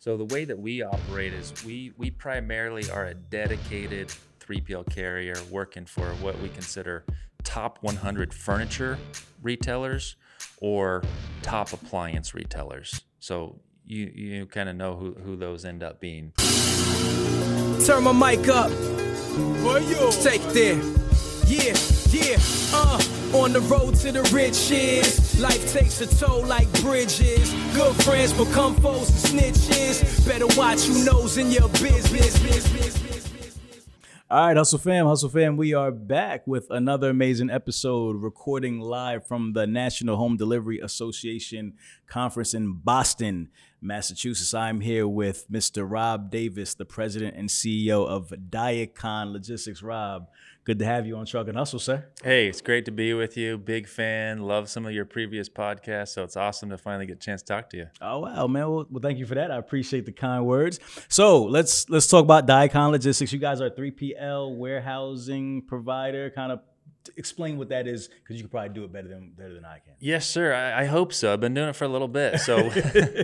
So the way that we operate is we we primarily are a dedicated 3PL carrier working for what we consider top 100 furniture retailers or top appliance retailers. So you you kind of know who, who those end up being. Turn my mic up. Take there. Yeah, yeah, uh, on the road to the riches. Life takes a toll like bridges. Good friends become foes and snitches. Better watch who knows in your business. All right, Hustle Fam, Hustle Fam, we are back with another amazing episode, recording live from the National Home Delivery Association conference in Boston, Massachusetts. I'm here with Mr. Rob Davis, the president and CEO of Diakon Logistics. Rob, good to have you on Truck N' Hustle, sir. Hey, it's great to be with you. Big fan. Love some of your previous podcasts. So it's awesome to finally get a chance to talk to you. Oh wow, man. Well, well thank you for that. I appreciate the kind words. So let's let's talk about Diakon Logistics. You guys are a 3PL warehousing provider, kind of explain what that is because you could probably do it better than better than I can. Yes, sir. I, I, hope so. I've been doing it for a little bit. So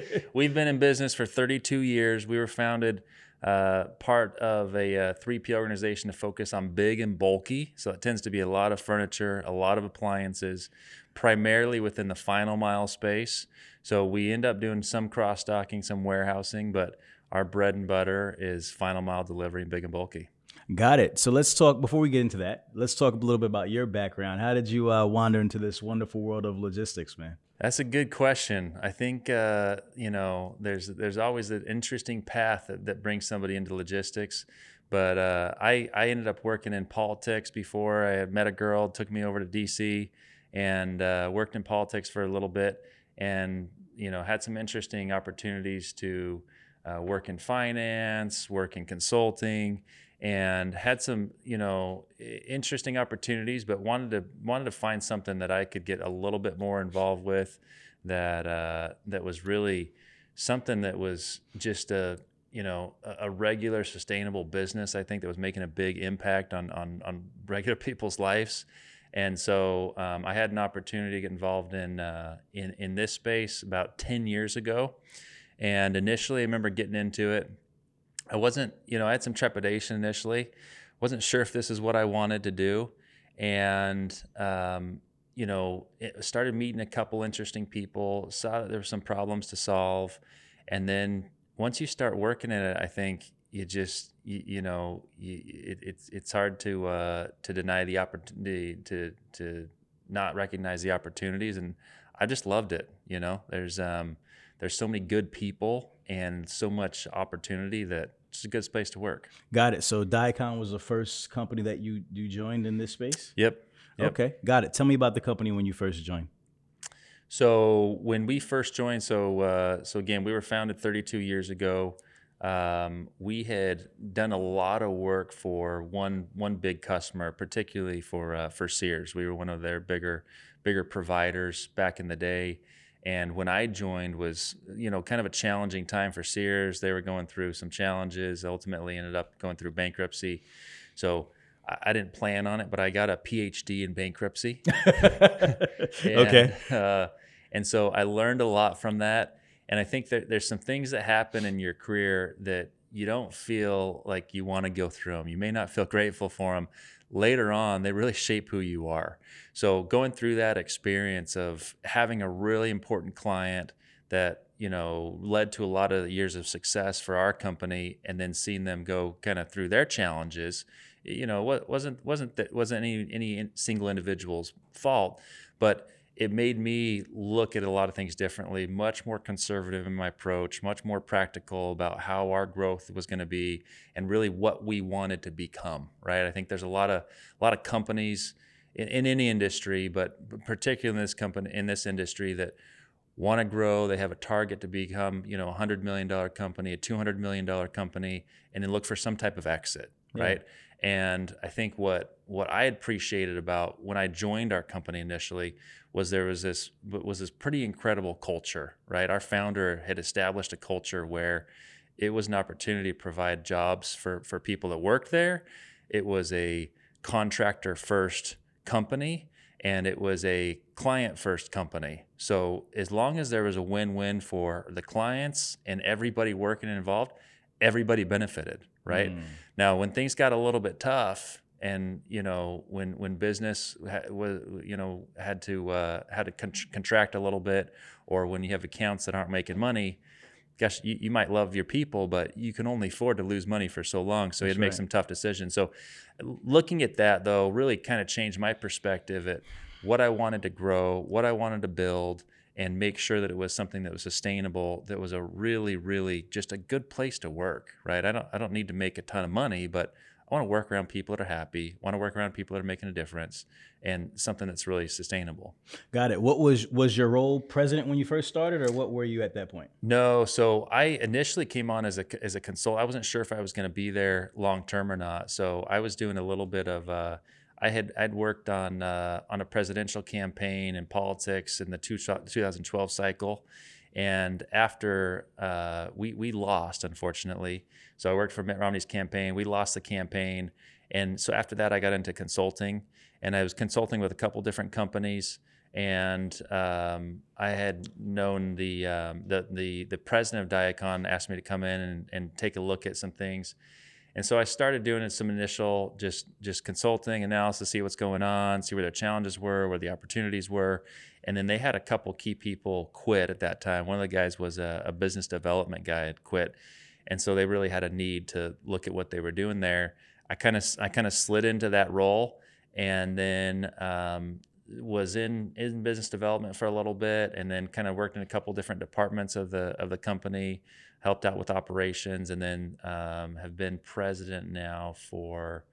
we've been in business for 32 years. We were founded uh, part of a uh, 3P organization to focus on big and bulky. So it tends to be a lot of furniture, a lot of appliances, primarily within the final mile space. So we end up doing some cross docking, some warehousing, but our bread and butter is final mile delivery, and big and bulky. Got it. So let's talk before we get into that. Let's talk a little bit about your background. How did you uh, wander into this wonderful world of logistics, man? That's a good question. I think uh, you know there's there's always an interesting path that, that brings somebody into logistics. But uh, I I ended up working in politics before. I met a girl, took me over to DC, and uh, worked in politics for a little bit, and you know had some interesting opportunities to uh, work in finance, work in consulting, and had some you know interesting opportunities but wanted to wanted to find something that I could get a little bit more involved with that uh, that was really something that was just a you know a, regular sustainable business I think that was making a big impact on on, on regular people's lives. And so um, I had an opportunity to get involved in uh, in in this space about 10 years ago. And initially I remember getting into it I wasn't, you know, I had some trepidation initially. wasn't sure if this is what I wanted to do, and um, you know, it started meeting a couple interesting people. Saw that there were some problems to solve, and then once you start working in it, I think you just you, you know you, it, it's it's hard to uh, to deny the opportunity to to not recognize the opportunities, and I just loved it. You know, there's um, there's so many good people and so much opportunity that it's a good space to work. Got it. So Diakon was the first company that you you joined in this space. Yep. yep. Okay, got it. Tell me about the company when you first joined. So when we first joined, so uh, so again, we were founded 32 years ago. Um, we had done a lot of work for one one big customer, particularly for uh, for Sears. We were one of their bigger bigger providers back in the day. And when I joined was, you know, kind of a challenging time for Sears. They were going through some challenges, ultimately ended up going through bankruptcy. So I, didn't plan on it, but I got a PhD in bankruptcy. and, okay. Uh, and so I learned a lot from that. And I think that there's some things that happen in your career that you don't feel like you want to go through them. You may not feel grateful for them, later on they really shape who you are. So going through that experience of having a really important client that you know led to a lot of years of success for our company and then seeing them go kind of through their challenges you know wasn't wasn't that wasn't any any single individual's fault but it made me look at a lot of things differently, much more conservative in my approach, much more practical about how our growth was going to be and really what we wanted to become, right? I think there's a lot of a lot of companies in, in any industry, but particularly in this company in this industry that want to grow. They have a target to become, you know, a hundred million dollar company, a two hundred million dollar company, and then look for some type of exit, right? And I think what what I appreciated about when I joined our company initially was there was this was this pretty incredible culture, right? Our founder had established a culture where it was an opportunity to provide jobs for for people that worked there. It was a contractor first company and it was a client first company. So as long as there was a win-win for the clients and everybody working involved, everybody benefited, right? Mm. Now, when things got a little bit tough, and you know when when business ha- was you know had to uh, had to con- contract a little bit, or when you have accounts that aren't making money, gosh, you, you might love your people, but you can only afford to lose money for so long. So you had to make right. some tough decisions. So looking at that though really kind of changed my perspective at what I wanted to grow, what I wanted to build, and make sure that it was something that was sustainable, that was a really, really just a good place to work, right? I don't I don't need to make a ton of money, but I want to work around people that are happy, want to work around people that are making a difference, and something that's really sustainable. Got it. What was was your role president when you first started, or what were you at that point? No, so I initially came on as a as a consultant. I wasn't sure if I was going to be there long term or not, so I was doing a little bit of. Uh, I had I'd worked on uh, on a presidential campaign in politics in the two, 2012 cycle, and after uh, we we lost, unfortunately, so I worked for Mitt Romney's campaign. We lost the campaign, and so after that, I got into consulting, and I was consulting with a couple different companies. And um, I had known the, um, the the the president of Diakon asked me to come in and, and take a look at some things, and so I started doing some initial just just consulting analysis, see what's going on, see where their challenges were, where the opportunities were. And then they had a couple key people quit at that time. One of the guys was a, a business development guy had quit. And so they really had a need to look at what they were doing there. I kind of I kind of slid into that role and then um, was in in business development for a little bit and then kind of worked in a couple different departments of the of the company helped out with operations, and then um, have been president now for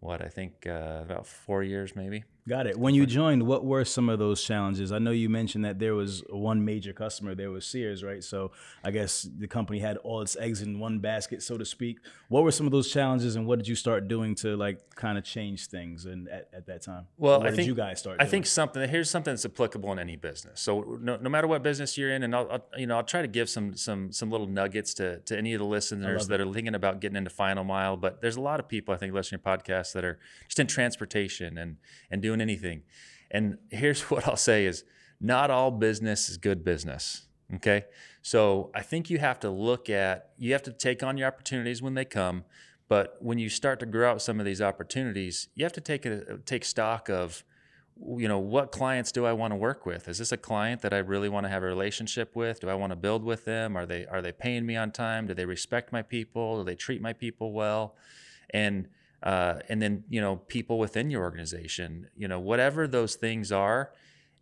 what I think uh, about four years, maybe. Got it. When you joined, what were some of those challenges? I know you mentioned that there was one major customer. There was Sears, right? So I guess the company had all its eggs in one basket, so to speak. What were some of those challenges, and what did you start doing to like kind of change things? And at, at that time, well, I think you guys start. I think something. Here's something that's applicable in any business. So no, no matter what business you're in, and I'll, I'll, you know I'll try to give some some some little nuggets to to any of the listeners that are thinking about getting into final mile. But there's a lot of people I think listening to podcasts that are just in transportation and and doing anything. And here's what I'll say is not all business is good business. Okay. So I think you have to look at, you have to take on your opportunities when they come. But when you start to grow out some of these opportunities, you have to take a, take stock of, you know, what clients do I want to work with? Is this a client that I really want to have a relationship with? Do I want to build with them? Are they are they paying me on time? Do they respect my people? Do they treat my people well? And uh, and then you know people within your organization you know whatever those things are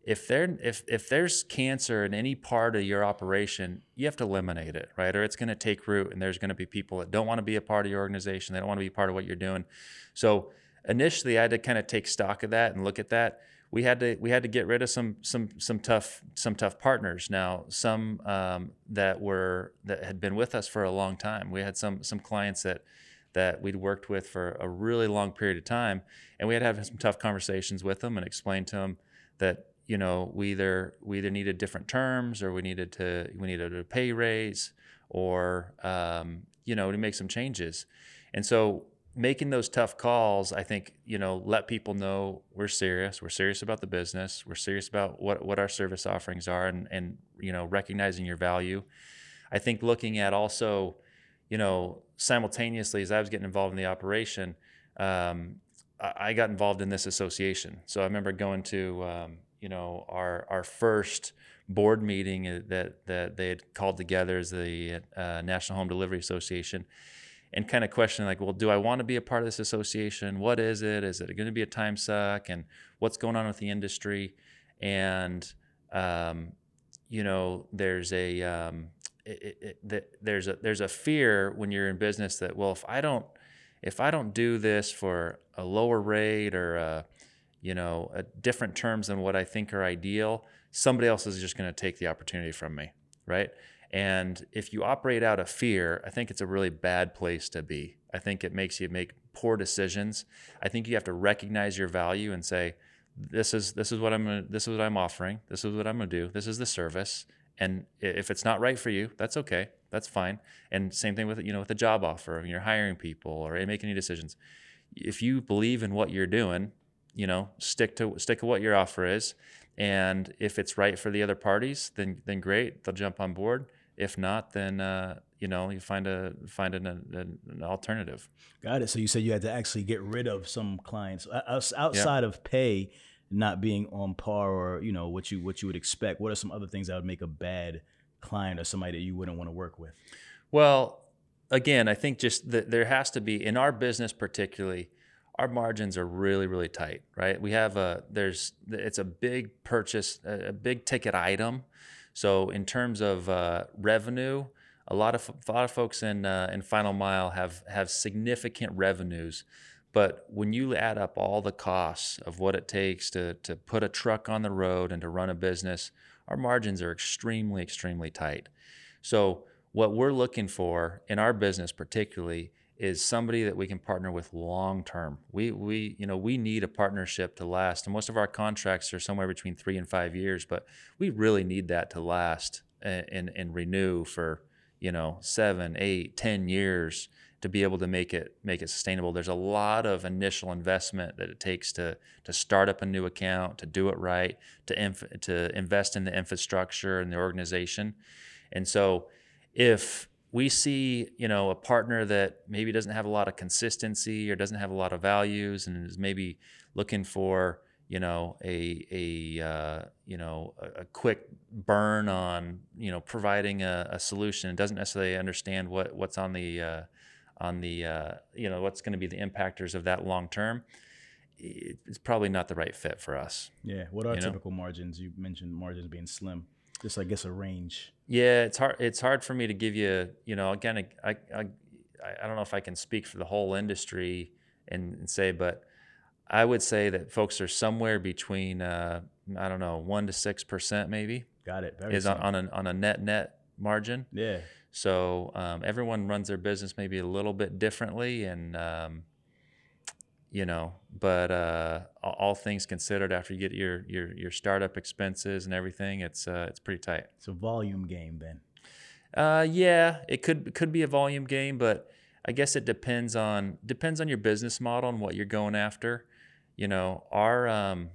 if there if if there's cancer in any part of your operation you have to eliminate it right? Or it's going to take root and there's going to be people that don't want to be a part of your organization. They don't want to be part of what you're doing. So initially i had to kind of take stock of that and look at that. We had to we had to get rid of some some some tough some tough partners. Now some um, that were that had been with us for a long time. We had some some clients that that we'd worked with for a really long period of time, and we had to have some tough conversations with them and explain to them that you know we either we either needed different terms or we needed to we needed a pay raise or um, you know to make some changes, and so making those tough calls, I think, you know, let people know we're serious. We're serious about the business. We're serious about what, what our service offerings are and, and, you know, recognizing your value. I think looking at also, you know, simultaneously as I was getting involved in the operation, um, I got involved in this association. So I remember going to, um, you know, our our first board meeting uh, that that they had called together as the uh, National Home Delivery Association, and kind of questioning like, well, do I want to be a part of this association? What is it? Is it going to be a time suck? And what's going on with the industry? And um, you know, there's a um, that there's a there's a fear when you're in business that well if I don't if I don't do this for a lower rate or a, you know different terms than what I think are ideal somebody else is just going to take the opportunity from me, right? And if you operate out of fear, I think it's a really bad place to be. I think it makes you make poor decisions. I think you have to recognize your value and say, this is this is what I'm this is what I'm offering. This is what I'm going to do. This is the service. And if it's not right for you, that's okay. That's fine. And same thing with you know with a job offer, when you're hiring people or making any decisions. If you believe in what you're doing, you know, stick to stick to what your offer is. And if it's right for the other parties, then then great, they'll jump on board. If not, then uh, you know you find a find an, an, an, alternative. Got it. So you said you had to actually get rid of some clients outside yeah. of pay not being on par or you know what you what you would expect. What are some other things that would make a bad client or somebody that you wouldn't want to work with? Well, again, I think just that there has to be in our business particularly our margins are really really tight right we have a there's it's a big purchase a big ticket item so in terms of uh, revenue, a lot of a lot of folks in uh, in final mile have have significant revenues, but when you add up all the costs of what it takes to to put a truck on the road and to run a business, our margins are extremely extremely tight. So what we're looking for in our business particularly is somebody that we can partner with long term. We we you know we need a partnership to last, and most of our contracts are somewhere between three and five years, but we really need that to last and and, and renew for you know seven, eight, ten years to be able to make it make it sustainable. There's a lot of initial investment that it takes to to start up a new account, to do it right, to inf- to invest in the infrastructure and the organization, and so if we see you know a partner that maybe doesn't have a lot of consistency or doesn't have a lot of values and is maybe looking for you know a a uh, you know a, a, quick burn on you know providing a, a solution and doesn't necessarily understand what what's on the uh, on the uh, you know what's going to be the impactors of that long term it's probably not the right fit for us yeah what are typical know? margins you mentioned margins being slim just I guess a range. Yeah, it's hard. It's hard for me to give you. You know, again, I I I don't know if I can speak for the whole industry and, and say, but I would say that folks are somewhere between uh, I don't know one to six percent maybe. Got it. Very is on, on, a on a net net margin. Yeah. So um, everyone runs their business maybe a little bit differently, and um, you know but uh, all things considered after you get your your your startup expenses and everything it's uh, it's pretty tight. It's a volume game then. Uh, yeah it could could be a volume game but i guess it depends on depends on your business model and what you're going after. You know our um,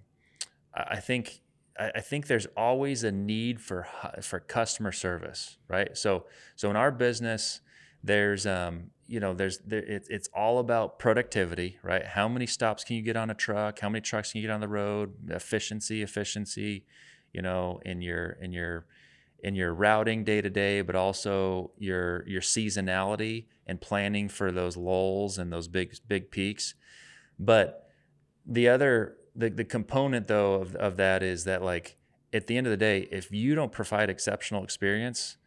i think I think there's always a need for for customer service, right? So so in our business, there's um, you know, there's there, it, it's all about productivity, right? How many stops can you get on a truck? How many trucks can you get on the road? Efficiency, efficiency, you know, in your in your in your routing day to day, but also your your seasonality and planning for those lulls and those big big peaks. But the other the, the component though of, of that is that like at the end of the day, if you don't provide exceptional experience,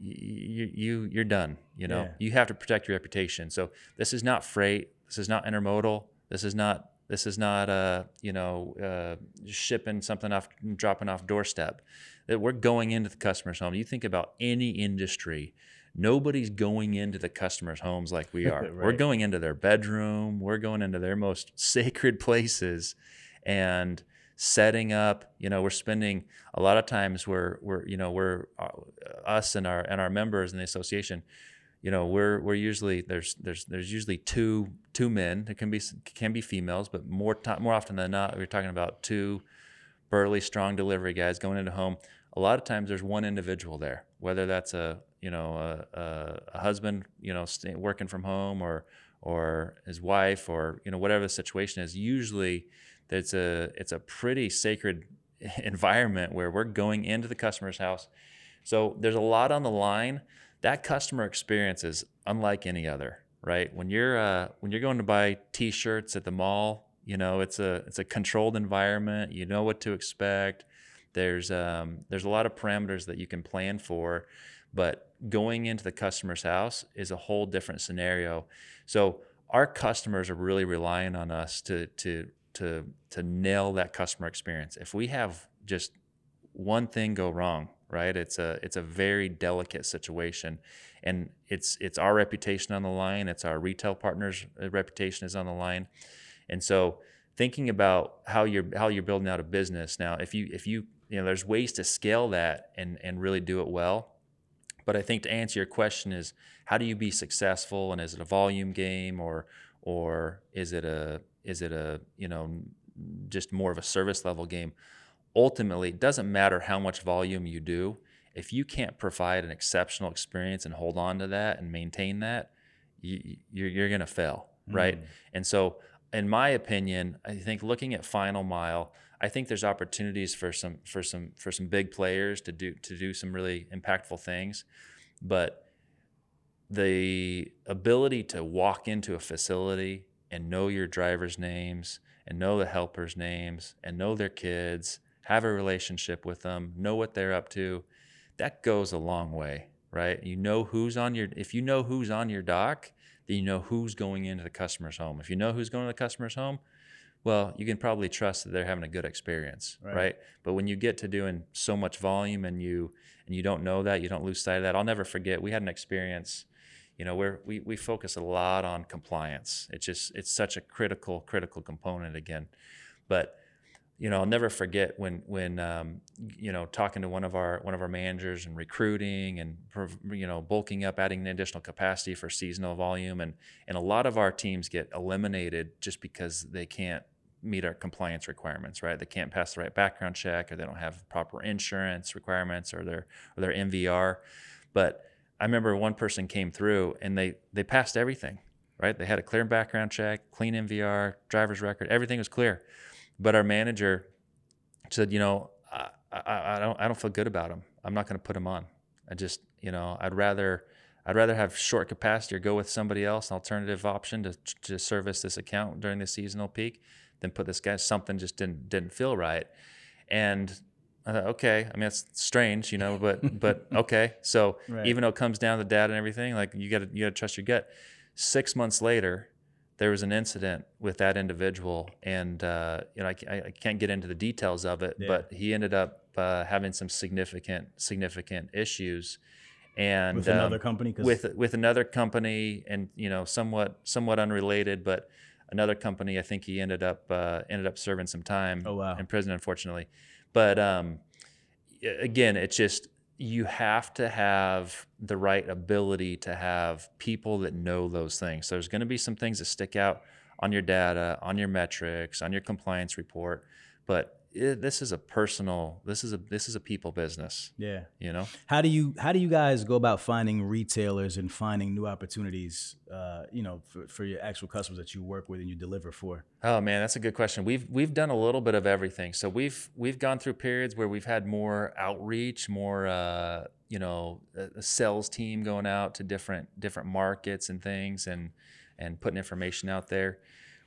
you, you you're done. You know, yeah. you have to protect your reputation. So this is not freight. This is not intermodal. This is not this is not uh you know uh, shipping something off dropping off doorstep. That we're going into the customer's home. You think about any industry. Nobody's going into the customer's homes like we are. right. We're going into their bedroom. We're going into their most sacred places, and setting up you know we're spending a lot of times we're we're you know we're uh, us and our and our members in the association you know we're we're usually there's there's there's usually two two men. It can be can be females but more time more often than not we're talking about two burly strong delivery guys going into home. A lot of times there's one individual there whether that's a you know a, a, a husband you know working from home or or his wife or you know whatever the situation is usually it's a it's a pretty sacred environment where we're going into the customer's house. So there's a lot on the line. That customer experience is unlike any other, right? When you're uh, when you're going to buy T-shirts at the mall, you know it's a it's a controlled environment. You know what to expect. There's um, there's a lot of parameters that you can plan for, but going into the customer's house is a whole different scenario. So our customers are really relying on us to to to to nail that customer experience. If we have just one thing go wrong, right? It's a it's a very delicate situation, and it's it's our reputation on the line. It's our retail partners' reputation is on the line, and so thinking about how you're how you're building out a business now. If you if you you know there's ways to scale that and and really do it well. But I think to answer your question is how do you be successful and is it a volume game or or is it a is it a you know just more of a service level game? Ultimately, it doesn't matter how much volume you do. If you can't provide an exceptional experience and hold on to that and maintain that, you, you're, you're going to fail, right? Mm. And so, in my opinion, I think looking at final mile, I think there's opportunities for some for some for some big players to do to do some really impactful things, but the ability to walk into a facility and know your drivers' names and know the helpers' names and know their kids, have a relationship with them, know what they're up to, that goes a long way, right? You know who's on your if you know who's on your dock, then you know who's going into the customer's home. If you know who's going to the customer's home, well, you can probably trust that they're having a good experience, right. right? But when you get to doing so much volume and you and you don't know that, you don't lose sight of that. I'll never forget. We had an experience you know where we, we focus a lot on compliance it's just it's such a critical critical component again but you know i'll never forget when when um, you know talking to one of our one of our managers and recruiting and you know bulking up adding additional capacity for seasonal volume and and a lot of our teams get eliminated just because they can't meet our compliance requirements right they can't pass the right background check or they don't have proper insurance requirements or their or their mvr but I remember one person came through and they they passed everything, right? They had a clear background check, clean MVR, driver's record, everything was clear. But our manager said, you know, I, I, I don't I don't feel good about him. I'm not going to put him on. I just, you know, I'd rather I'd rather have short capacity or go with somebody else, an alternative option to to service this account during the seasonal peak, than put this guy. Something just didn't didn't feel right, and I thought, okay. I mean, it's strange, you know, but but okay. So right. even though it comes down to data and everything, like you got to you got to trust your gut. Six months later, there was an incident with that individual, and uh, you know, I, I, can't get into the details of it, yeah. but he ended up uh, having some significant significant issues. And with another um, company, with with another company, and you know, somewhat somewhat unrelated, but another company. I think he ended up uh, ended up serving some time oh, wow. in prison, unfortunately. But um, again, it's just you have to have the right ability to have people that know those things. So there's going to be some things that stick out on your data, on your metrics, on your compliance report, but it, this is a personal this is a this is a people business yeah. you know? How do you how do you guys go about finding retailers and finding new opportunities uh, you know for, for your actual customers that you work with and you deliver for? Oh man that's a good question. We've we've done a little bit of everything. So we've we've gone through periods where we've had more outreach more uh, you know a, a sales team going out to different different markets and things and and putting information out there.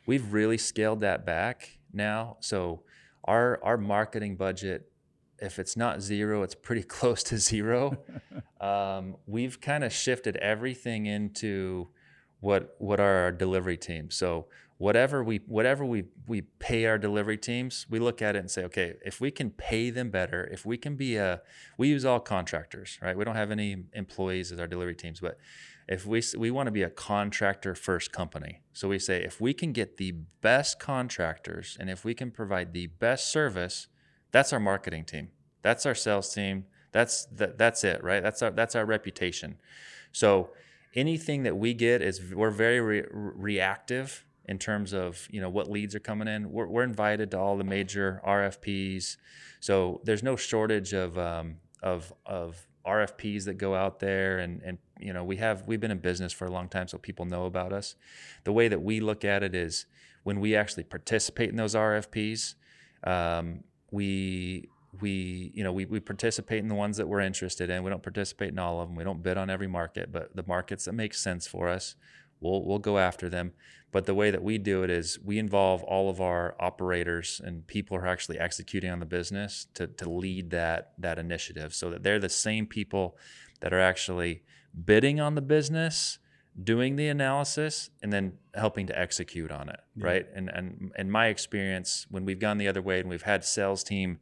We've really scaled that back now. So our our marketing budget if it's not zero it's pretty close to zero. Um, we've kind of shifted everything into what what are our delivery teams. So whatever we whatever we we pay our delivery teams we look at it and say okay if we can pay them better if we can be a we use all contractors right? We don't have any employees as our delivery teams but if we we want to be a contractor first company. So we say if we can get the best contractors and if we can provide the best service that's our marketing team. That's our sales team. That's that, that's it right? That's our that's our reputation. So anything that we get is we're very re- reactive in terms of you know what leads are coming in. We're, we're invited to all the major rfps so there's no shortage of um, of of RFPs that go out there and and you know we have we've been in business for a long time so people know about us. The way that we look at it is when we actually participate in those RFPs, um, we we you know we, we participate in the ones that we're interested in. We don't participate in all of them. We don't bid on every market, but the markets that make sense for us, we'll we'll go after them. But the way that we do it is we involve all of our operators and people who are actually executing on the business to, to lead that that initiative so that they're the same people that are actually bidding on the business, doing the analysis, and then helping to execute on it. Yeah. Right. And and in my experience, when we've gone the other way and we've had sales team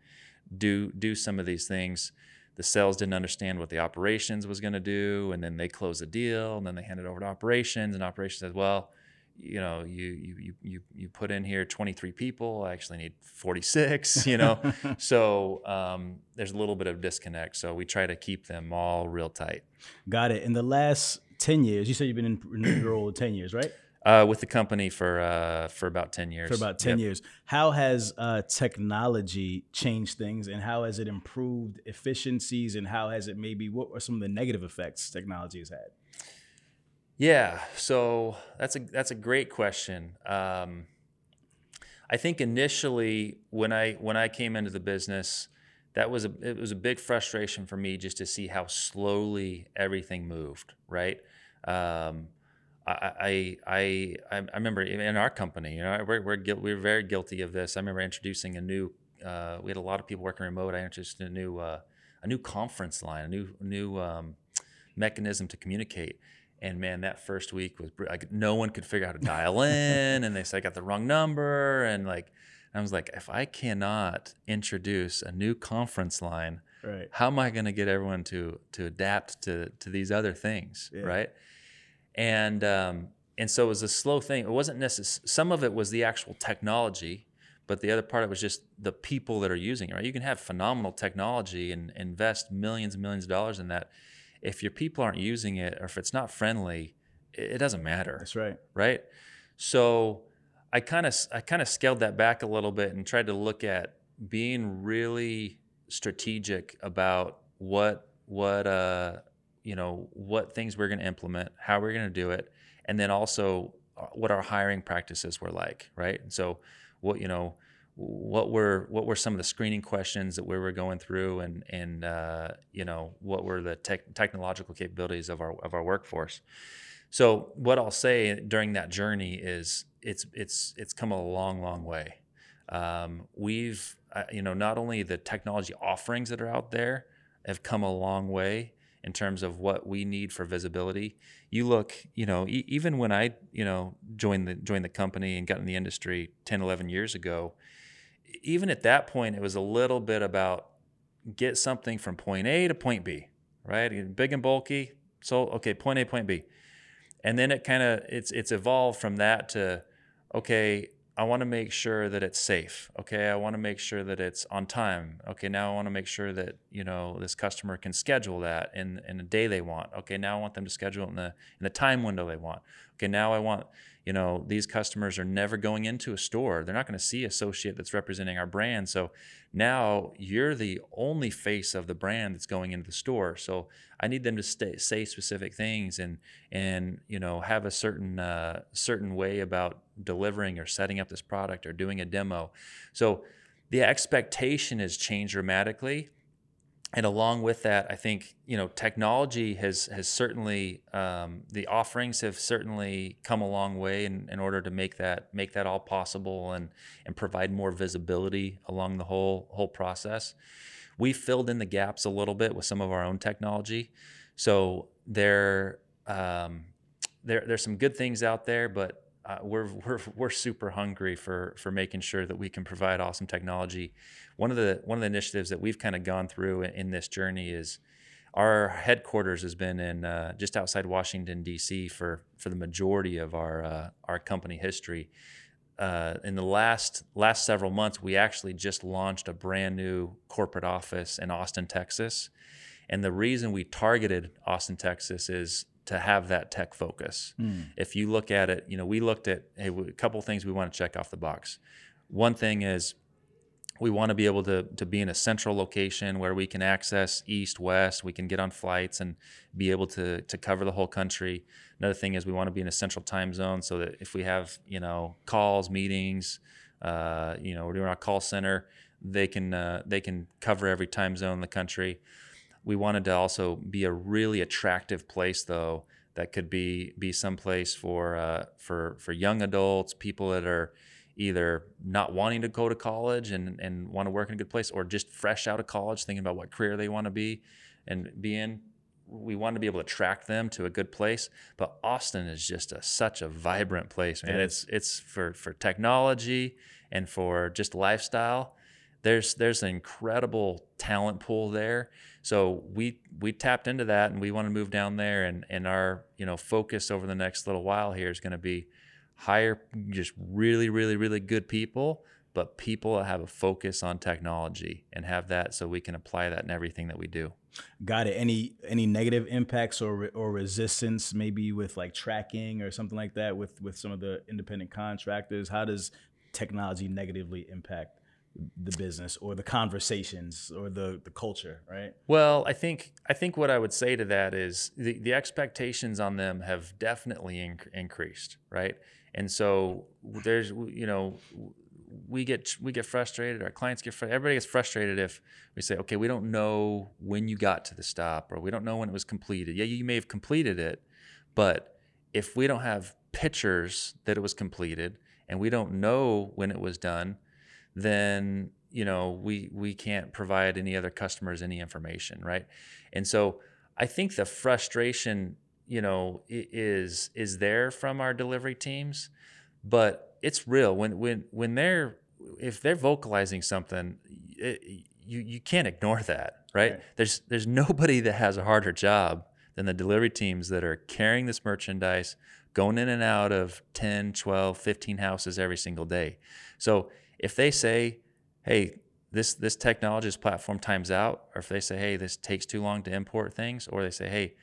do do some of these things. The sales didn't understand what the operations was going to do, and then they closed the deal, and then they handed over to operations, and operations said, "Well, you know, you you you you put in here 23 people. I actually need 46. You know, so um, there's a little bit of disconnect. So we try to keep them all real tight. Got it. In the last 10 years, you said you've been in your role 10 years, right? Uh, with the company for uh, for about 10 years. For about 10 Yep. years. How has uh, technology changed things and how has it improved efficiencies and how has it maybe, what are some of the negative effects technology has had? Yeah, so that's a that's a great question. Um, I think initially when I when I came into the business, that was a it was a big frustration for me just to see how slowly everything moved. Right. Um, I, I I I remember in our company, you know, we're we're, we're very guilty of this. I remember introducing a new. Uh, we had a lot of people working remote. I introduced a new uh, a new conference line, a new new um, mechanism to communicate. And man, that first week was br- like no one could figure out how to dial in, and they said I got the wrong number, and like I was like, if I cannot introduce a new conference line, Right. how am I going to get everyone to to adapt to to these other things, Yeah. right? And um, and so it was a slow thing. It wasn't necessary. Some of it was the actual technology, but the other part of it was just the people that are using it. Right? You can have phenomenal technology and invest millions and millions of dollars in that. If your people aren't using it, or if it's not friendly, it, it doesn't matter That's right. right? So I kind of I kind of scaled that back a little bit and tried to look at being really strategic about what what uh you know what things we're going to implement, how we're going to do it, and then also uh, what our hiring practices were like, right? So what you know what were what were some of the screening questions that we were going through and and uh, you know what were the tech, technological capabilities of our of our workforce so what I'll say during that journey is it's it's it's come a long long way. Um, we've uh, you know not only the technology offerings that are out there have come a long way in terms of what we need for visibility. You look, you know, e- even when I, you know, joined the joined the company and got in the industry 10, 11 years ago, even at that point it was a little bit about get something from point A to point B, right? Big and bulky. So okay, point A, point B and then it kind of it's it's evolved from that to okay i want to make sure that it's safe okay? I want to make sure that it's on time okay? Now i want to make sure that you know this customer can schedule that in in the day they want okay? Now i want them to schedule it in the in the time window they want okay? Now i want you know these customers are never going into a store. They're not going to see associate that's representing our brand. So now you're the only face of the brand that's going into the store. So i need them to stay, say specific things and and you know have a certain uh, certain way about delivering or setting up this product or doing a demo. So the expectation has changed dramatically and along with that, I think you know technology has has certainly um, the offerings have certainly come a long way in, in order to make that make that all possible and and provide more visibility along the whole whole process. We filled in the gaps a little bit with some of our own technology, so there um, there there's some good things out there, but uh, we're we're we're super hungry for for making sure that we can provide awesome technology. One of the one of the initiatives that we've kind of gone through in, in this journey is our headquarters has been in uh, just outside Washington D.C. for for the majority of our uh, our company history. Uh, in the last last several months, we actually just launched a brand new corporate office in Austin, Texas. And the reason we targeted Austin, Texas is to have that tech focus. If you look at it, you know, we looked at hey, a couple things we want to check off the box. One thing is we want to be able to, to be in a central location where we can access east, west, we can get on flights and be able to, to cover the whole country. Another thing is we want to be in a central time zone so that if we have, you know, calls, meetings, uh, you know, we're doing our call center, they can, uh, they can cover every time zone in the country. We wanted to also be a really attractive place though that could be, be someplace for, uh, for, for young adults, people that are, either not wanting to go to college and, and want to work in a good place or just fresh out of college thinking about what career they want to be and be in. We want to be able to attract them to a good place but austin is just a, such a vibrant place man. It's it's for for technology and for just lifestyle. There's there's an incredible talent pool there. So we we tapped into that and we want to move down there and and our you know focus over the next little while here is going to be hire just really really really good people but people that have a focus on technology and have that so we can apply that in everything that we do. Got it. Any any negative impacts or or resistance maybe with like tracking or something like that with with some of the independent contractors? How does technology negatively impact the business or the conversations or the the culture, right? Well, I think I think what I would say to that is the the expectations on them have definitely inc- increased, right? And so there's you know we get we get frustrated. Our clients get frustrated. Everybody gets frustrated if we say, okay, we don't know when you got to the stop, or we don't know when it was completed. Yeah, you may have completed it, but if we don't have pictures that it was completed and we don't know when it was done, then you know we we can't provide any other customers any information, right? And so I think the frustration, you know, is is there from our delivery teams, but it's real when when when they're if they're vocalizing something it, you you can't ignore that right? right? there's there's nobody that has a harder job than the delivery teams that are carrying this merchandise going in and out of 10 12 15 houses every single day so if they say hey this this technology this platform times out or if they say hey this takes too long to import things or they say hey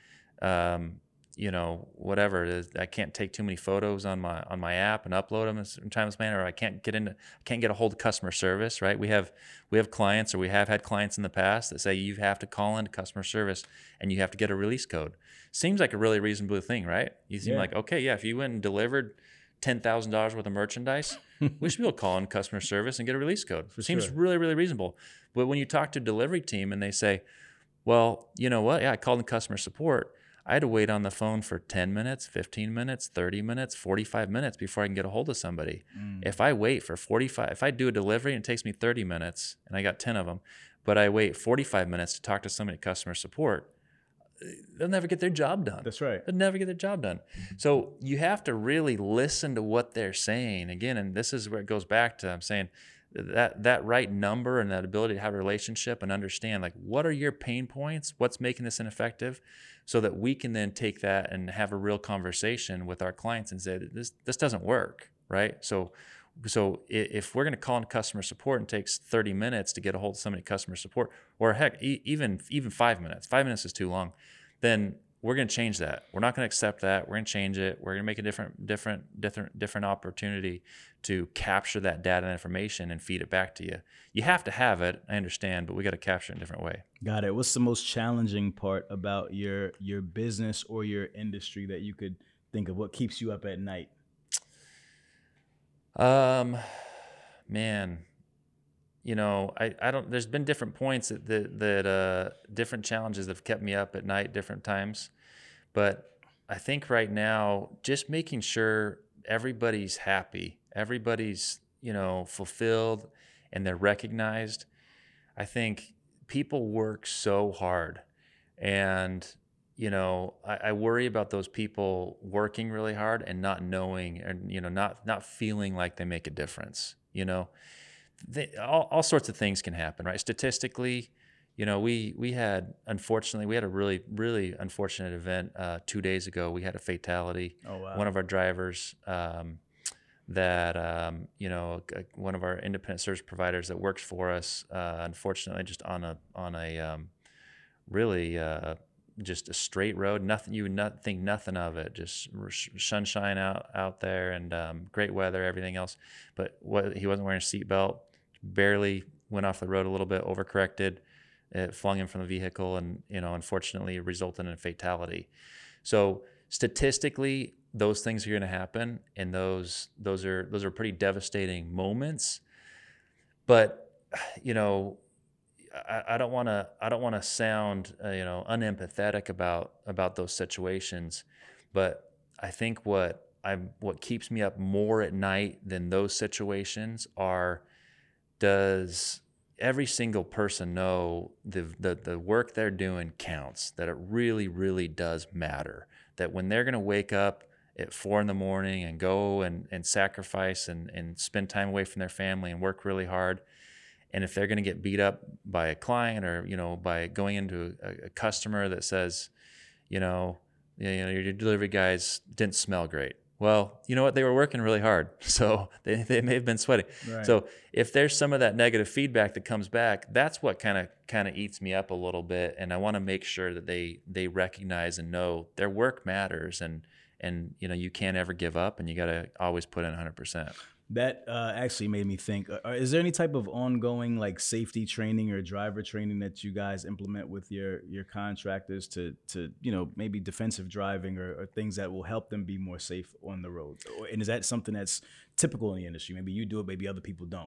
um, you know whatever I can't take too many photos on my on my app and upload them in timeless manner or I can't get into I can't get a hold of customer service right? We have we have clients or we have had clients in the past that say you have to call into customer service and you have to get a release code. Seems like a really reasonable thing right? You seem yeah. like okay yeah if you went and delivered ten thousand dollars worth of merchandise we should be able to call in customer service and get a release code For seems sure. really really reasonable but when you talk to delivery team and they say well you know what yeah I called in customer support I had to wait on the phone for 10 minutes, 15 minutes, 30 minutes, 45 minutes before I can get a hold of somebody. Mm. If I wait for 45, if I do a delivery and it takes me 30 minutes and I got 10 of them, but I wait 45 minutes to talk to somebody at customer support, they'll never get their job done. That's right. They'll never get their job done. So you have to really listen to what they're saying again. And this is where it goes back to I'm saying that that right number and that ability to have a relationship and understand like what are your pain points what's making this ineffective so that we can then take that and have a real conversation with our clients and say this this doesn't work right so so if we're going to call in customer support and takes 30 minutes to get a hold of somebody customer support or heck even even five minutes five minutes is too long then we're going to change that. We're not going to accept that. We're going to change it. We're going to make a different, different, different, different opportunity to capture that data and information and feed it back to you. You have to have it. I understand, but we got to capture it in a different way. Got it. What's the most challenging part about your your business or your industry that you could think of? What keeps you up at night? Um, man, you know, I, I don't, there's been different points that, that, that uh, different challenges have kept me up at night, different times. But I think right now, just making sure everybody's happy, everybody's, you know, fulfilled and they're recognized. I think people work so hard and, you know, I, I worry about those people working really hard and not knowing and, you know, not, not feeling like they make a difference, you know? they, all, all sorts of things can happen, right? Statistically, you know, we we had unfortunately we had a really really unfortunate event uh, two days ago. We had a fatality. Oh wow! One of our drivers. Um, that um, you know one of our independent service providers that works for us uh, unfortunately just on a on a um, really uh, just a straight road nothing you would not think nothing of it just sunshine out out there and um, great weather everything else but what he wasn't wearing a seatbelt barely went off the road a little bit, overcorrected. It flung him from the vehicle, and you know, unfortunately, resulted in a fatality. So statistically, those things are going to happen, and those those are those are pretty devastating moments. But you know, I, I don't want to I don't want to sound uh, you know unempathetic about about those situations, but I think what I what keeps me up more at night than those situations are does every single person know the, the, the work they're doing counts, that it really, really does matter. That when they're going to wake up at four in the morning and go and, and sacrifice and, and spend time away from their family and work really hard, and if they're going to get beat up by a client or you know by going into a, a customer that says, you know, you know your delivery guys didn't smell great. Well, you know what? They were working really hard, so they, they may have been sweating. Right. So if there's some of that negative feedback that comes back, that's what kind of kind of eats me up a little bit, and I want to make sure that they they recognize and know their work matters, and and you know you can't ever give up, and you got to always put in 100 percent that uh, actually made me think uh, is there any type of ongoing like safety training or driver training that you guys implement with your your contractors to to you know maybe defensive driving or, or things that will help them be more safe on the road and is that something that's typical in the industry? Maybe you do it maybe other people don't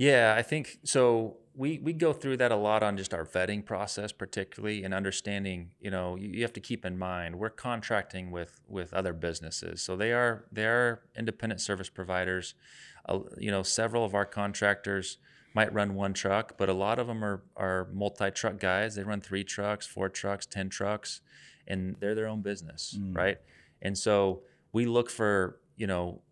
Yeah, I think so. We we go through that a lot on just our vetting process, particularly in understanding. You know, you, you have to keep in mind we're contracting with with other businesses, so they are they are independent service providers. Uh, you know, several of our contractors might run one truck, but a lot of them are are multi truck guys. They run three trucks, four trucks, ten trucks, and they're their own business, mm. right? And so we look for you know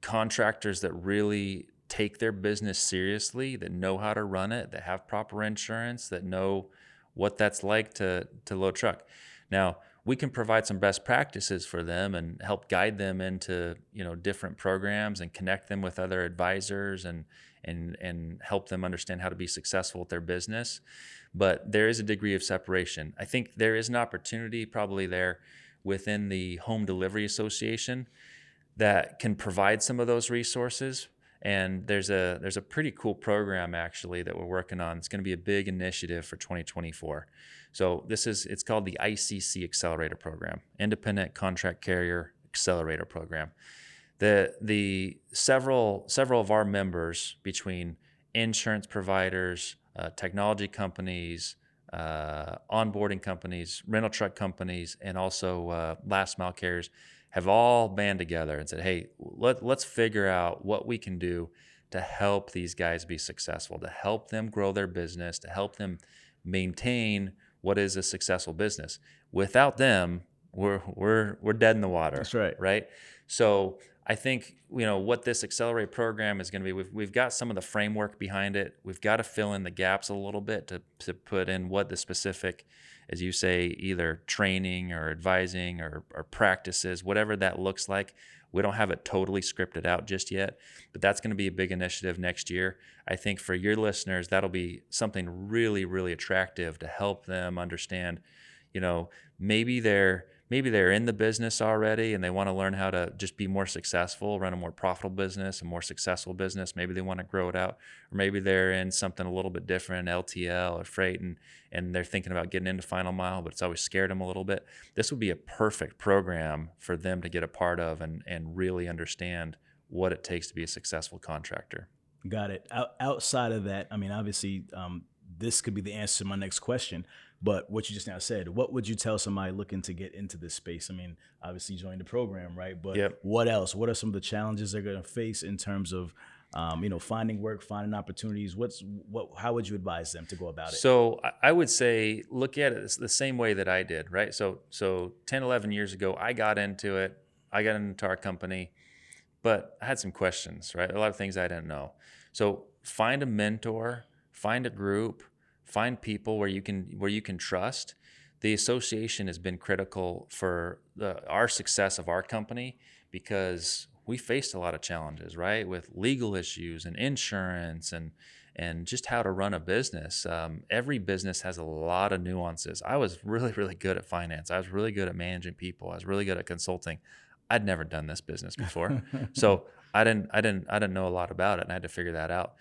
contractors that really take their business seriously, that know how to run it, that have proper insurance, that know what that's like to to load truck. Now, we can provide some best practices for them and help guide them into, you know, different programs and connect them with other advisors and and and help them understand how to be successful with their business. But there is a degree of separation. I think there is an opportunity probably there within the home delivery association that can provide some of those resources and there's a there's a pretty cool program actually that we're working on. It's going to be a big initiative for 2024. So this is it's called the ICC Accelerator Program, Independent Contract Carrier Accelerator Program. The the several several of our members between insurance providers, uh, technology companies, uh, onboarding companies, rental truck companies, and also uh, last mile carriers have all band together and said, hey, let, let's figure out what we can do to help these guys be successful, to help them grow their business, to help them maintain what is a successful business. Without them, we're we're we're dead in the water. That's right. Right. So I think you know what this accelerate program is going to be. We've we've got some of the framework behind it. We've got to fill in the gaps a little bit to to put in what the specific as you say, either training or advising or, or practices, whatever that looks like. We don't have it totally scripted out just yet, but that's going to be a big initiative next year. I think for your listeners, that'll be something really, really attractive to help them understand, you know, maybe they're maybe they're in the business already and they want to learn how to just be more successful, run a more profitable business, a more successful business. Maybe they want to grow it out, or maybe they're in something a little bit different, LTL or freight, and and they're thinking about getting into final mile, but it's always scared them a little bit. This would be a perfect program for them to get a part of and and really understand what it takes to be a successful contractor. Got it. Out, outside of that, I mean, obviously, um, this could be the answer to my next question. But what you just now said, what would you tell somebody looking to get into this space? I mean, obviously join the program, right? But yep. what else? What are some of the challenges they're going to face in terms of, um, you know, finding work, finding opportunities? What's what? How would you advise them to go about it? So I would say look at it the same way that I did, right? So so 10, 11 years ago, I got into it. I got into our company, but I had some questions, right? A lot of things I didn't know. So find a mentor, find a group find people where you can where you can trust. The association has been critical for the, our success of our company because we faced a lot of challenges right with legal issues and insurance and and just how to run a business. Um, every business has a lot of nuances. I was really really good at finance. I was really good at managing people. I was really good at consulting. I'd never done this business before. So i didn't i didn't i didn't know a lot about it and i had to figure that out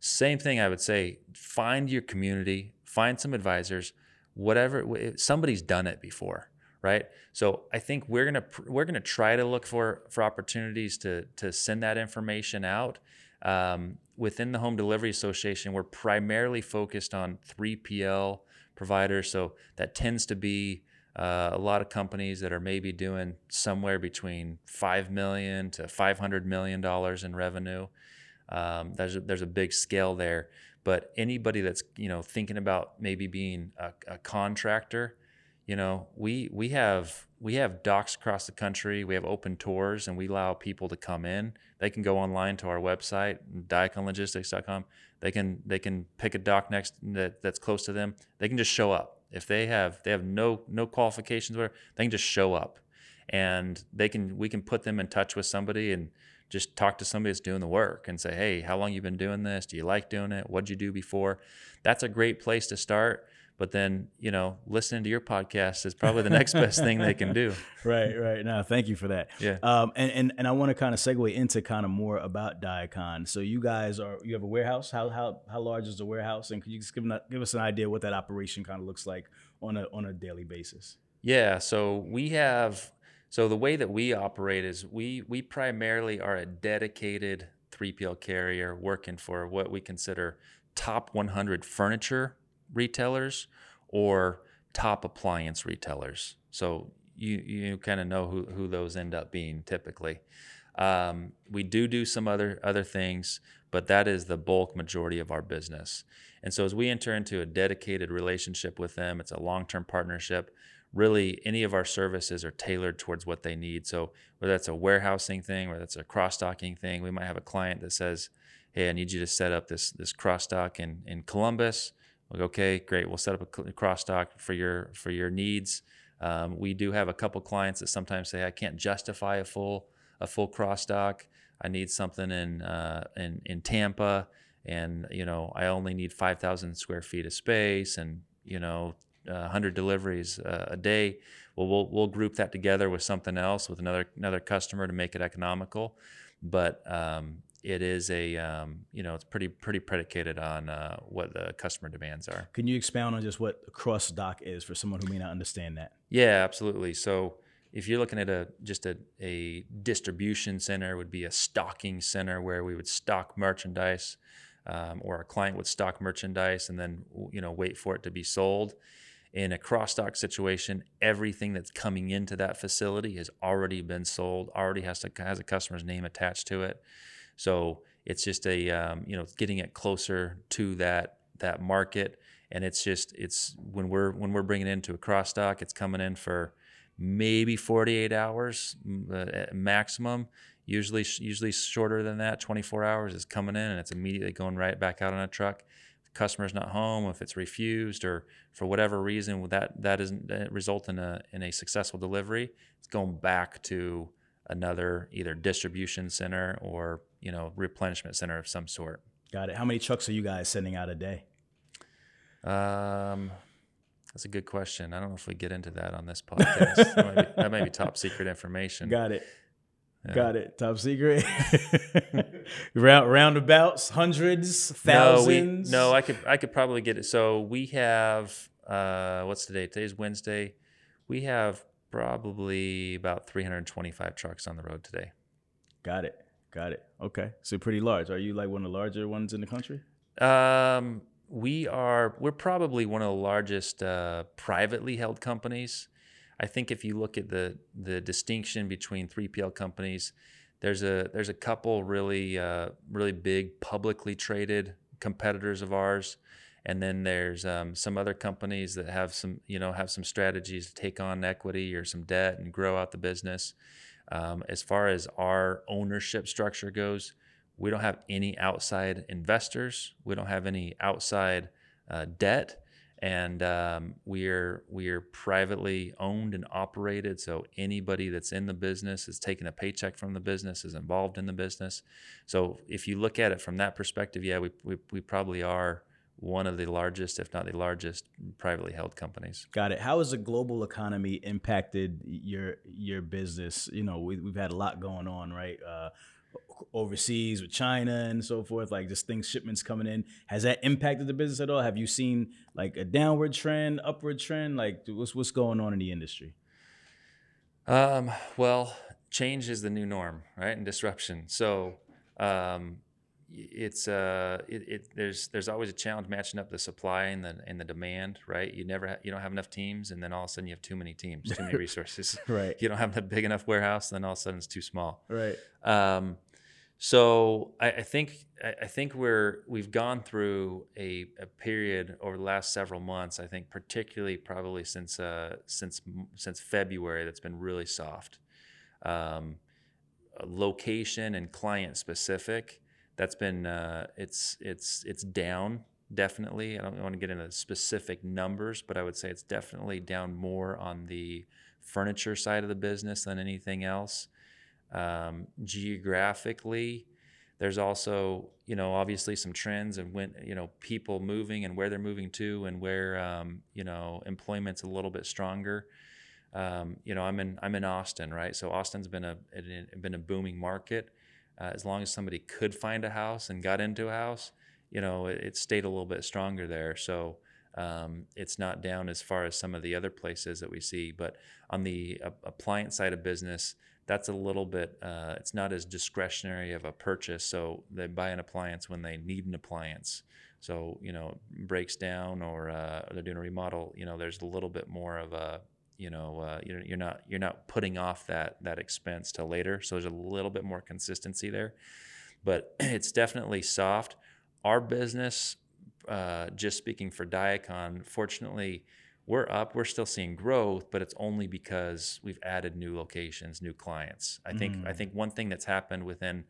same thing I would say find your community, find some advisors, whatever somebody's done it before, right? So I think we're going to we're going to try to look for for opportunities to to send that information out. Um, within the Home Delivery Association, we're primarily focused on 3PL providers. So that tends to be uh, a lot of companies that are maybe doing somewhere between five million to 500 million dollars in revenue. Um, there's a, there's a big scale there, but anybody that's you know thinking about maybe being a, a contractor, you know, we we have we have docks across the country. We have open tours, and we allow people to come in. They can go online to our website, diakonlogistics.com. They can they can pick a dock next that, that's close to them. They can just show up. If they have they have no no qualifications, whatever, they can just show up, and they can we can put them in touch with somebody and just talk to somebody that's doing the work and say, hey, how long you been doing this? Do you like doing it? What'd you do before? That's a great place to start. But then, you know, listening to your podcast is probably the next best thing they can do. Right, right. No, thank you for that. Yeah. Um, and, and, and I want to kind of segue into kind of more about Diakon. So you guys are, you have a warehouse. How, how, how large is the warehouse? And could you just give, give us an idea what that operation kind of looks like on a, on a daily basis? Yeah. So we have, so the way that we operate is we, we primarily are a dedicated 3PL carrier working for what we consider top 100 furniture retailers or top appliance retailers. So you you kind of know who, who those end up being typically. Um, we do do some other other things, but that is the bulk majority of our business. And so as we enter into a dedicated relationship with them, it's a long-term partnership. Really, any of our services are tailored towards what they need. So whether that's a warehousing thing, whether that's a cross-docking thing, we might have a client that says, "Hey, I need you to set up this this cross-dock in in Columbus." Like, okay, great. We'll set up a cross dock for your for your needs. Um, we do have a couple clients that sometimes say, I can't justify a full a full cross dock. I need something in uh, in in Tampa, and you know I only need five thousand square feet of space, and you know. Uh, 100 deliveries uh, a day. Well, we'll we'll group that together with something else with another another customer to make it economical. But um, it is a um, you know it's pretty pretty predicated on uh, what the customer demands are. Can you expound on just what a cross dock is for someone who may not understand that? Yeah, absolutely. So if you're looking at a just a, a distribution center would be a stocking center where we would stock merchandise um, or a client would stock merchandise and then you know wait for it to be sold in a cross dock situation everything that's coming into that facility has already been sold already has to has a customer's name attached to it. So it's just a um, you know getting it closer to that that market, and it's just it's when we're when we're bringing into a cross dock, it's coming in for maybe 48 hours uh, maximum. Usually usually shorter than that, 24 hours is coming in, and it's immediately going right back out on a truck customer's not home, if it's refused, or for whatever reason that that doesn't result in a in a successful delivery, it's going back to another either distribution center or you know replenishment center of some sort. Got it. How many trucks are you guys sending out a day? Um, that's a good question. I don't know if we get into that on this podcast. that, might be, that, might be, top secret information. Got it. Yeah. Got it. Top secret. Round, roundabouts, hundreds, thousands. No, we, no, I could I could probably get it. So we have uh, what's today? Today's Wednesday. We have probably about 325 trucks on the road today. Got it. Got it. Okay. So pretty large. Are you like one of the larger ones in the country? Um, we are. We're probably one of the largest uh, privately held companies. I think if you look at the the distinction between 3PL companies, there's a there's a couple really uh, really big publicly traded competitors of ours. And then there's um, some other companies that have some you know have some strategies to take on equity or some debt and grow out the business. Um, as far as our ownership structure goes we don't have any outside investors. We don't have any outside uh, debt and um, we're we're privately owned and operated so anybody that's in the business is taking a paycheck from the business is involved in the business so if you look at it from that perspective yeah we, we, we probably are one of the largest, if not the largest, privately held companies. Got it. How has the global economy impacted your your business? You know, we, have had a lot going on, right? Uh, overseas with China and so forth, like just things, shipments coming in. Has that impacted the business at all? Have you seen like a downward trend, upward trend? Like, what's what's going on in the industry? Um, well, change is the new norm, right? And disruption. So, um, it's uh it, it, there's there's always a challenge matching up the supply and the and the demand right you never ha- you don't have enough teams and then all of a sudden you have too many teams too many resources right you don't have a big enough warehouse and then all of a sudden it's too small right um so I, I think I, I think we're we've gone through a, a period over the last several months I think particularly probably since uh since since February that's been really soft um location and client specific that's been uh, it's it's it's down definitely. I don't want to get into specific numbers, but I would say it's definitely down more on the furniture side of the business than anything else. Um, geographically, there's also you know obviously some trends and when you know people moving and where they're moving to and where um, you know employment's a little bit stronger. Um, you know, I'm in I'm in Austin, right? So Austin's been a been a booming market uh, as long as somebody could find a house and got into a house, you know, it, it stayed a little bit stronger there. So um, it's not down as far as some of the other places that we see. But on the uh, appliance side of business, that's a little bit, uh, it's not as discretionary of a purchase. So they buy an appliance when they need an appliance. So, you know, breaks down or, uh, they're doing a remodel, you know, there's a little bit more of a, you know uh, you're, you're not you're not putting off that that expense till later so there's a little bit more consistency there but it's definitely soft our business uh, just speaking for Diakon fortunately we're up we're still seeing growth but it's only because we've added new locations new clients i think mm. i think one thing that's happened within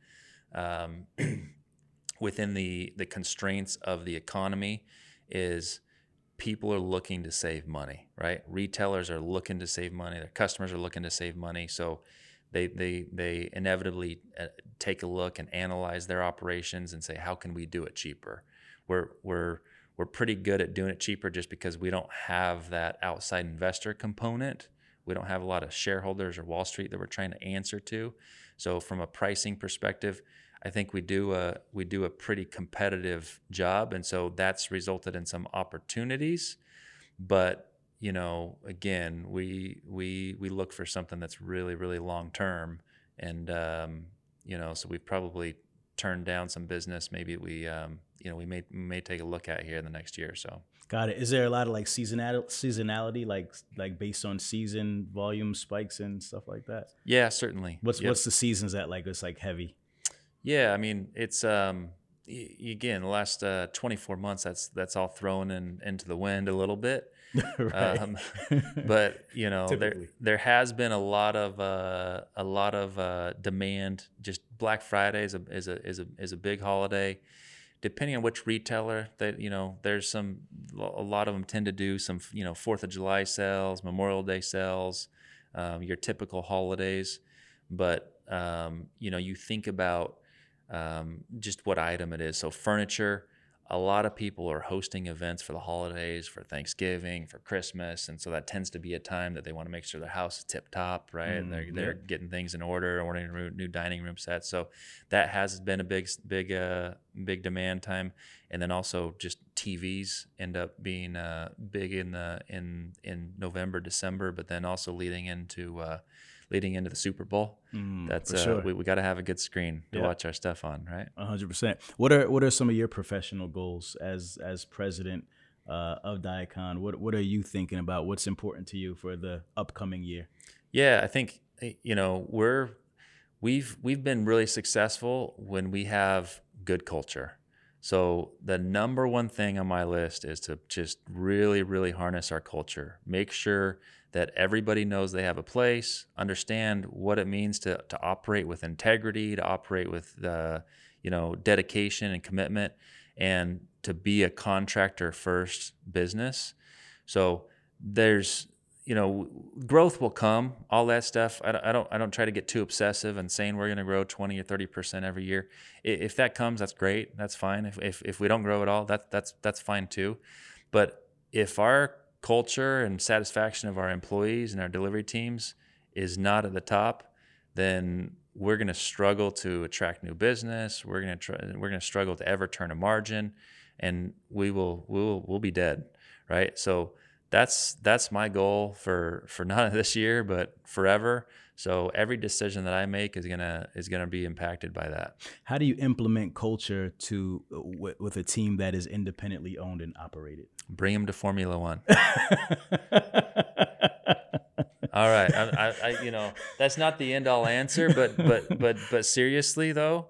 um, within the the constraints of the economy is people are looking to save money, right? Retailers are looking to save money. Their customers are looking to save money. So they they they inevitably uh, take a look and analyze their operations and say, how can we do it cheaper? We're we're we're pretty good at doing it cheaper just because we don't have that outside investor component. We don't have a lot of shareholders or Wall Street that we're trying to answer to. So from a pricing perspective, I think we do a we do a pretty competitive job, and so that's resulted in some opportunities. But you know, again, we we we look for something that's really really long term, and um, you know, so we've probably turned down some business. Maybe we um, you know we may may take a look at here in the next year or so. Got it. Is there a lot of like seasonality, seasonality, like like based on season volume spikes and stuff like that? Yeah, certainly. What's yep. what's the seasons that like it's like heavy? Yeah, I mean, it's um, y- again the last uh, 24 months. That's that's all thrown in, into the wind a little bit. um, but you know, there there has been a lot of uh, a lot of uh, demand. Just Black Friday is a is a is a is a big holiday. Depending on which retailer, that you know, there's some a lot of them tend to do some you know Fourth of July sales, Memorial Day sales, um, your typical holidays. But um, you know, you think about um, just what item it is. So, furniture, a lot of people are hosting events for the holidays, for Thanksgiving, for Christmas, and so that tends to be a time that they want to make sure their house is tip top, right? Mm, they're they're yeah. getting things in order, ordering new dining room sets. So that has been a big big uh, big demand time, and then also just TVs end up being uh, big in the in in November, December, but then also leading into uh, leading into the Super Bowl. Mm, That's uh, sure. we, we got to have a good screen to yeah. watch our stuff on, right? hundred percent. What are what are some of your professional goals as as president uh, of Diakon? What what are you thinking about? What's important to you for the upcoming year? Yeah, I think eh, you know we're we've we've been really successful when we have good culture. So the number one thing on my list is to just really, really harness our culture. Make sure that everybody knows they have a place, understand what it means to, to operate with integrity, to operate with the, you know, dedication and commitment, and to be a contractor first business. So there's, you know, growth will come, all that stuff. I don't, I don't, I don't try to get too obsessive and saying we're going to grow 20 or 30% every year. If that comes, that's great. That's fine. If, if, if we don't grow at all, that, that's, that's fine too. But if our culture and satisfaction of our employees and our delivery teams is not at the top, then we're going to struggle to attract new business. We're going to try, we're going to struggle to ever turn a margin, and we will we will we'll be dead, right? So that's that's my goal for for not this year but forever. So every decision that I make is gonna is gonna be impacted by that. How do you implement culture to with, with a team that is independently owned and operated? Bring them to Formula One. all right, I, I, I, you know that's not the end all answer, but but but but seriously though,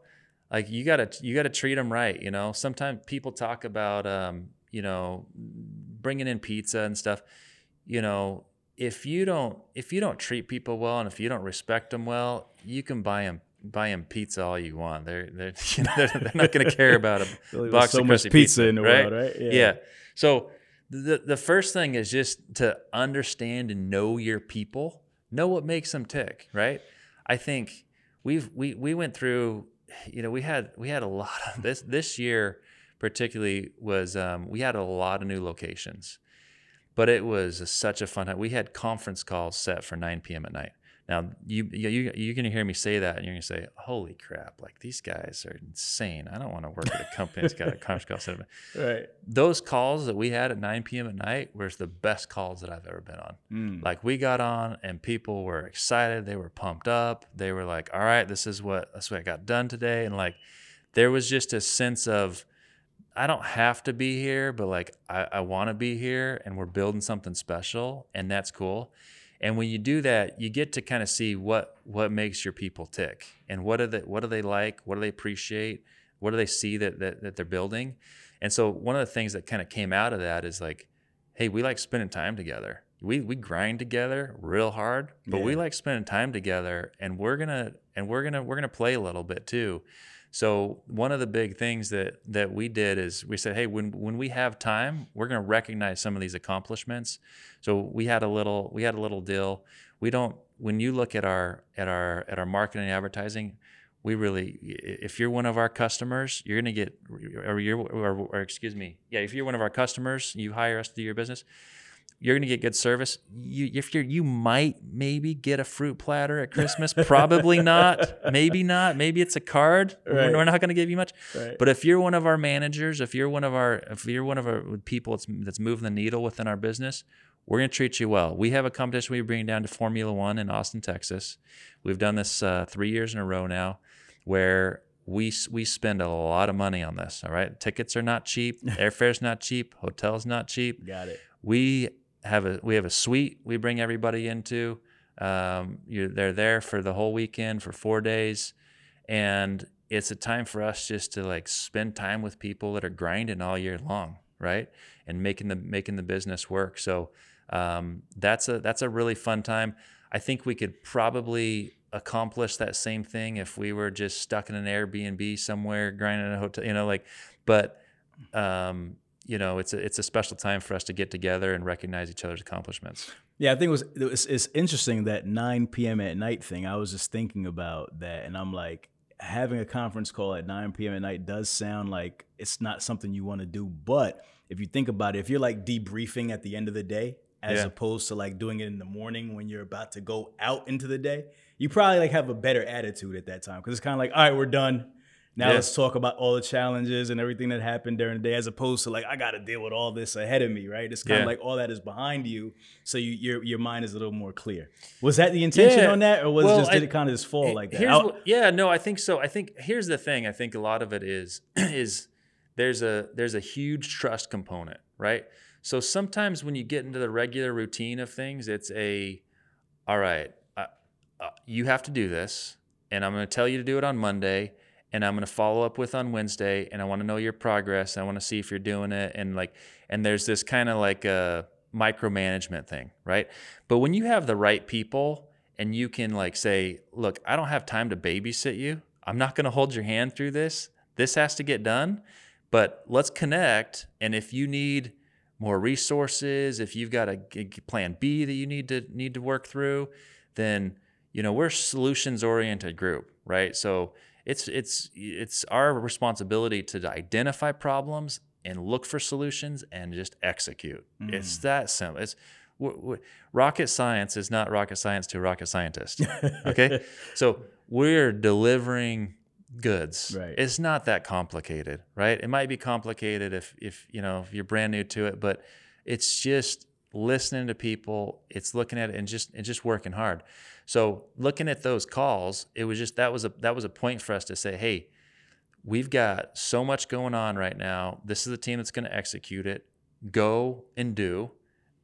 like you gotta you gotta treat them right. You know, sometimes people talk about um, you know bringing in pizza and stuff. You know, if you don't if you don't treat people well and if you don't respect them well, you can buy them buy them pizza all you want. They're they're you know, they're, they're, not going to care about a box so of much pizza, pizza in the right? world, right? Yeah. yeah. So the the first thing is just to understand and know your people, know what makes them tick, right? I think we've we we went through, you know, we had we had a lot of this this year particularly was um, we had a lot of new locations, but it was a, such a fun time. We had conference calls set for 9 p.m. at night. Now you you you're gonna hear me say that, and you're gonna say, "Holy crap! Like these guys are insane. I don't want to work at a company that's got a conference call set." Right. Those calls that we had at 9 p.m. at night were the best calls that I've ever been on. Mm. Like we got on, and people were excited. They were pumped up. They were like, "All right, this is what that's what I got done today," and like there was just a sense of I don't have to be here, but like I, I want to be here and we're building something special and that's cool. And when you do that, you get to kind of see what what makes your people tick and what are they what do they like, what do they appreciate, what do they see that that, that they're building. And so one of the things that kind of came out of that is like, hey, we like spending time together. We we grind together real hard, but yeah. we like spending time together and we're gonna and we're gonna we're gonna play a little bit too. So one of the big things that that we did is we said, hey, when when we have time, we're to recognize some of these accomplishments. So we had a little we had a little deal. We don't when you look at our at our at our marketing and advertising, we really if you're one of our customers, you're going to get or you're or, or excuse me, yeah, if you're one of our customers, you hire us to do your business you're going to get good service. You, if you're, you might maybe get a fruit platter at Christmas. Probably not. Maybe not. Maybe it's a card. Right. We're not going to give you much. Right. But if you're one of our managers, if you're one of our, if you're one of our people that's, that's moving the needle within our business, we're going to treat you well. We have a competition we bring down to Formula One in Austin, Texas. We've done this uh, three years in a row now, where we we spend a lot of money on this. All right, tickets are not cheap, airfare's not cheap, hotels not cheap. Got it. We have a we have a suite we bring everybody into. Um, they're there for the whole weekend for four days, and it's a time for us just to like spend time with people that are grinding all year long, right? And making the making the business work. So um, that's a that's a really fun time. I think we could probably accomplish that same thing if we were just stuck in an Airbnb somewhere, grinding in a hotel, you know, like. But um, you know, it's a it's a special time for us to get together and recognize each other's accomplishments. Yeah, I think it was, it was it's interesting that 9 p.m. at night thing. I was just thinking about that, and I'm like, having a conference call at 9 p.m. at night does sound like it's not something you want to do. But if you think about it, if you're like debriefing at the end of the day, as yeah. opposed to like doing it in the morning when you're about to go out into the day, you probably like have a better attitude at that time because it's kind of like, all right, we're done. Now yeah. let's talk about all the challenges and everything that happened during the day, as opposed to like I got to deal with all this ahead of me, right? It's kind yeah. of like all that is behind you, so you, your your mind is a little more clear. Was that the intention yeah. on that, or was well, just did it kind of just fall like that? What, yeah, no, I think so. I think here's the thing. I think a lot of it is is there's a there's a huge trust component, right? So sometimes when you get into the regular routine of things, it's a all right, uh, uh, you have to do this, and I'm going to tell you to do it on Monday and I'm going to follow up with on Wednesday and I want to know your progress. I want to see if you're doing it and like and there's this kind of like a micromanagement thing, right? But when you have the right people and you can like say, "Look, I don't have time to babysit you. I'm not going to hold your hand through this. This has to get done, but let's connect and if you need more resources, if you've got a plan B that you need to need to work through, then you know, we're solutions oriented group, right? So it's it's it's our responsibility to identify problems and look for solutions and just execute. Mm. It's that simple. It's w- w- rocket science is not rocket science to a rocket scientist. Okay, so we're delivering goods. Right. It's not that complicated, right? It might be complicated if if you know if you're brand new to it, but it's just listening to people. It's looking at it and just and just working hard. So looking at those calls, it was just that was a that was a point for us to say, hey, we've got so much going on right now. This is the team that's going to execute it. Go and do,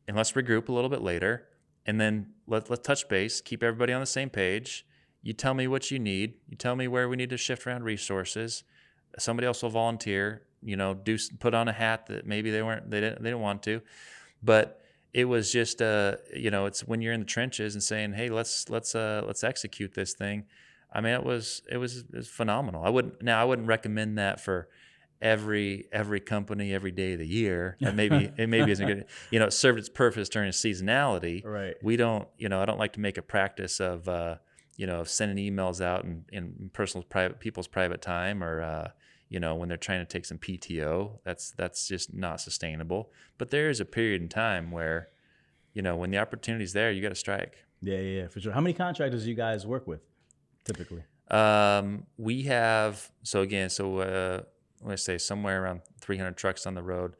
and let's regroup a little bit later, and then let let's touch base, keep everybody on the same page. You tell me what you need. You tell me where we need to shift around resources. Somebody else will volunteer. You know, do put on a hat that maybe they weren't they didn't they didn't want to, but it was just uh you know it's when you're in the trenches and saying hey let's let's uh let's execute this thing. I mean it was it was, it was phenomenal. I wouldn't now i wouldn't recommend that for every every company every day of the year. And maybe it maybe isn't good you know it served its purpose during seasonality. Right. we don't you know i don't like to make a practice of uh you know sending emails out in, in personal private people's private time or uh you know when they're trying to take some pto that's that's just not sustainable but there is a period in time where you know when the opportunity's there you got to strike Yeah, yeah, yeah, for sure. How many contractors do you guys work with typically? um we have so again so uh let's say somewhere around 300 trucks on the road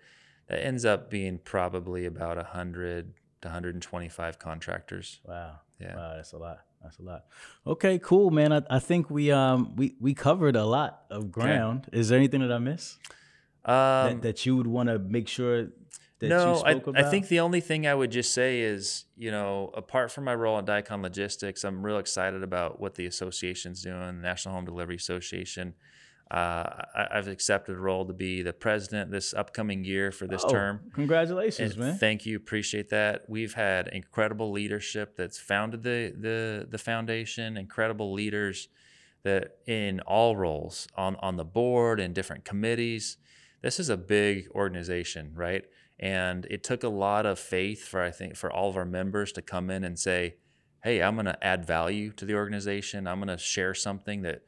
that ends up being probably about 100 to 125 contractors Wow. Yeah. Wow, that's a lot. That's a lot. Okay, cool, man. I, I think we um we we covered a lot of ground. Is there anything that I missed um that, that you would want to make sure that you no, I, about? I think the only thing I would just say is, you know, apart from my role at Diakon Logistics, I'm real excited about what the association's doing, the National Home Delivery Association. Uh, I, I've accepted a role to be the president this upcoming year for this Oh, term. Congratulations, And man. Thank you, appreciate that. We've had incredible leadership that's founded the the the foundation. Incredible leaders that in all roles on on the board and different committees. This is a big organization, right? And it took a lot of faith for I think for all of our members to come in and say, "Hey, I'm going to add value to the organization. I'm going to share something that,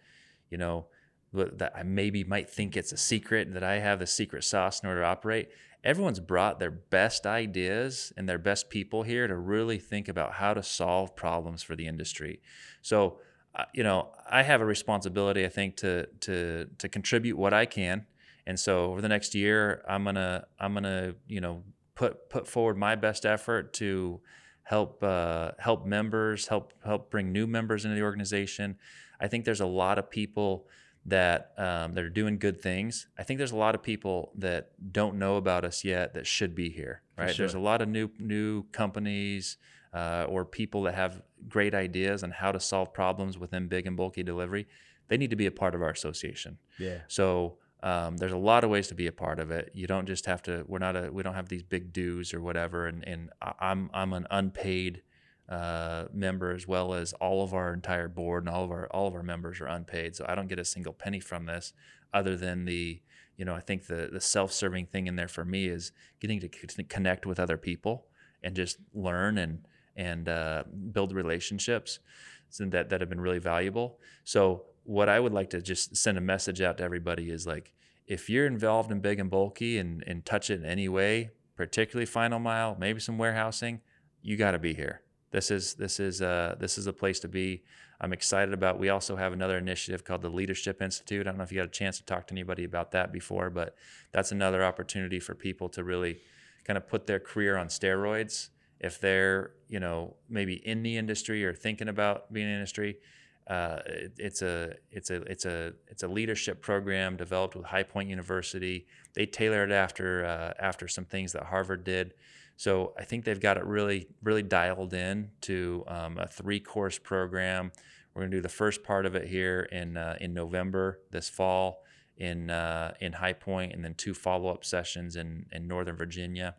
you know." That I maybe might think it's a secret that I have the secret sauce in order to operate. Everyone's brought their best ideas and their best people here to really think about how to solve problems for the industry. So, uh, you know, I have a responsibility, I think, to to to contribute what I can. And so, over the next year, I'm gonna I'm gonna you know put put forward my best effort to help uh, help members, help help bring new members into the organization. I think there's a lot of people that um, that are doing good things. I think there's a lot of people that don't know about us yet that should be here. Right? There's a lot of new new companies uh, or people that have great ideas on how to solve problems within big and bulky delivery. They need to be a part of our association. yeah. So um, there's a lot of ways to be a part of it. You don't just have to. We're not a. We don't have these big dues or whatever. And and I'm I'm an unpaid uh, member as well as all of our entire board and all of our all of our members are unpaid. So I don't get a single penny from this, other than the you know I think the the self-serving thing in there for me is getting to connect with other people and just learn and and uh, build relationships that that have been really valuable. So what I would like to just send a message out to everybody is like if you're involved in big and bulky and, and touch it in any way, particularly final mile, maybe some warehousing, you got to be here. This is this is uh, this is a place to be. I'm excited about. We also have another initiative called the Leadership Institute. I don't know if you got a chance to talk to anybody about that before, but that's another opportunity for people to really kind of put their career on steroids if they're you know maybe in the industry or thinking about being in industry uh, it, it's a it's a it's a it's a leadership program developed with High Point University. They tailor it after uh, after some things that Harvard did. So I think they've got it really really dialed in to um, a three course program. We're gonna do the first part of it here in uh, in November this fall in uh, in High Point, and then two follow up sessions in in Northern Virginia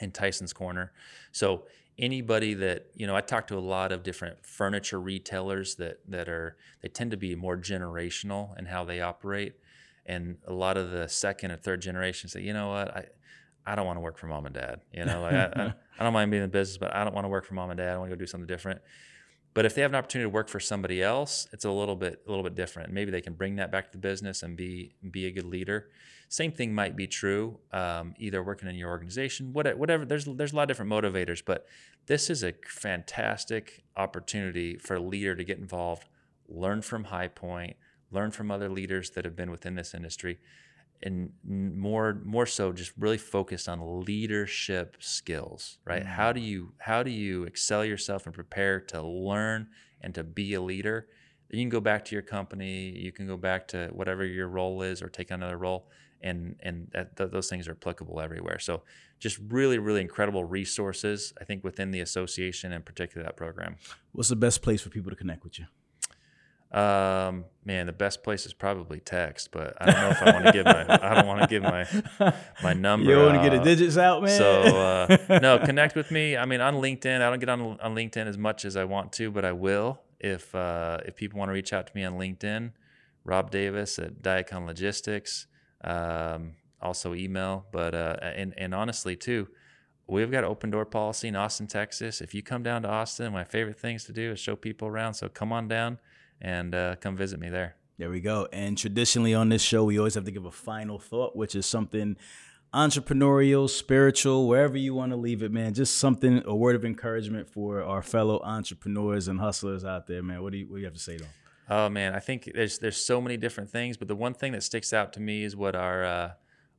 in Tysons Corner. So anybody that you know, I talk to a lot of different furniture retailers that that are they tend to be more generational in how they operate, and a lot of the second and third generation say, you know what, I I don't want to work for mom and dad. You know, like I, I, I don't mind being in business, but I don't want to work for mom and dad. I want to go do something different. But if they have an opportunity to work for somebody else, it's a little bit a little bit different. Maybe they can bring that back to the business and be be a good leader. Same thing might be true, um, either working in your organization, whatever, whatever. There's there's a lot of different motivators, but this is a fantastic opportunity for a leader to get involved, learn from High Point, learn from other leaders that have been within this industry. And more more so just really focused on leadership skills right? Mm-hmm. how do you how do you excel yourself and prepare to learn and to be a leader? You can go back to your company you can go back to whatever your role is or take another role and and that, th- those things are applicable everywhere. So just really really incredible resources i think within the association and particularly that program. What's the best place for people to connect with you um, man, the best place is probably text, but I don't know if I want to give my I don't want to give my my number. You want to get the digits out, man. So uh, no, connect with me. I mean, on LinkedIn, I don't get on on LinkedIn as much as I want to, but I will if uh, if people want to reach out to me on LinkedIn. Rob Davis at Diakon Logistics. Um, also email, but uh, and and honestly too, we've got open door policy in Austin, Texas. If you come down to Austin, my favorite things to do is show people around. So come on down and uh, come visit me there. There we go. And traditionally on this show, we always have to give a final thought, which is something entrepreneurial, spiritual, wherever you want to leave it, man. Just something, a word of encouragement for our fellow entrepreneurs and hustlers out there, man. What do you, what do you have to say to them? Oh man, I think there's there's so many different things, but the one thing that sticks out to me is what our uh,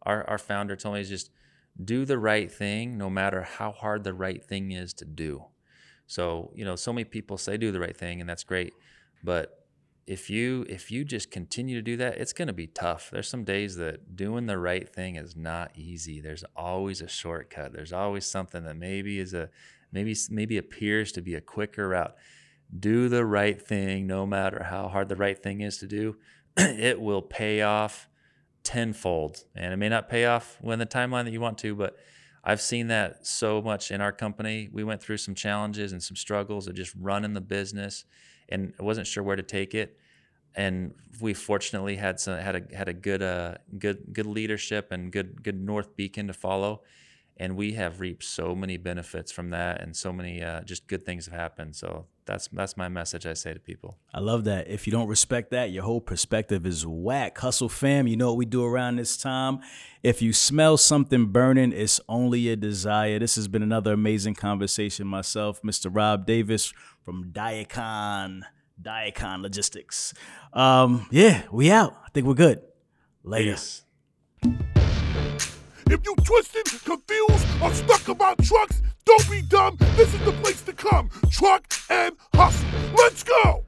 our our founder told me is just do the right thing, no matter how hard the right thing is to do. So you know, so many people say do the right thing, and that's great. But if you if you just continue to do that, it's going to be tough. There's some days that doing the right thing is not easy. There's always a shortcut. There's always something that maybe is a maybe maybe appears to be a quicker route. Do the right thing no matter how hard the right thing is to do. it will pay off tenfold. And it may not pay off when the timeline that you want to, but I've seen that so much in our company. We went through some challenges and some struggles of just running the business and I wasn't sure where to take it. And we fortunately had some had a had a good uh good good leadership and good good North Beacon to follow, and we have reaped so many benefits from that, and so many uh, just good things have happened. So that's that's my message I say to people. I love that. If you don't respect that, your whole perspective is whack. Hustle fam, you know what we do around this time. If you smell something burning, it's only a desire. This has been another amazing conversation. Myself, Mr. Rob Davis from Diakon, Diakon Logistics. Um, yeah, we out. I think we're good. Later. Peace. If you twisted, confused, or stuck about trucks, don't be dumb. This is the place to come. Truck N' Hustle. Let's go.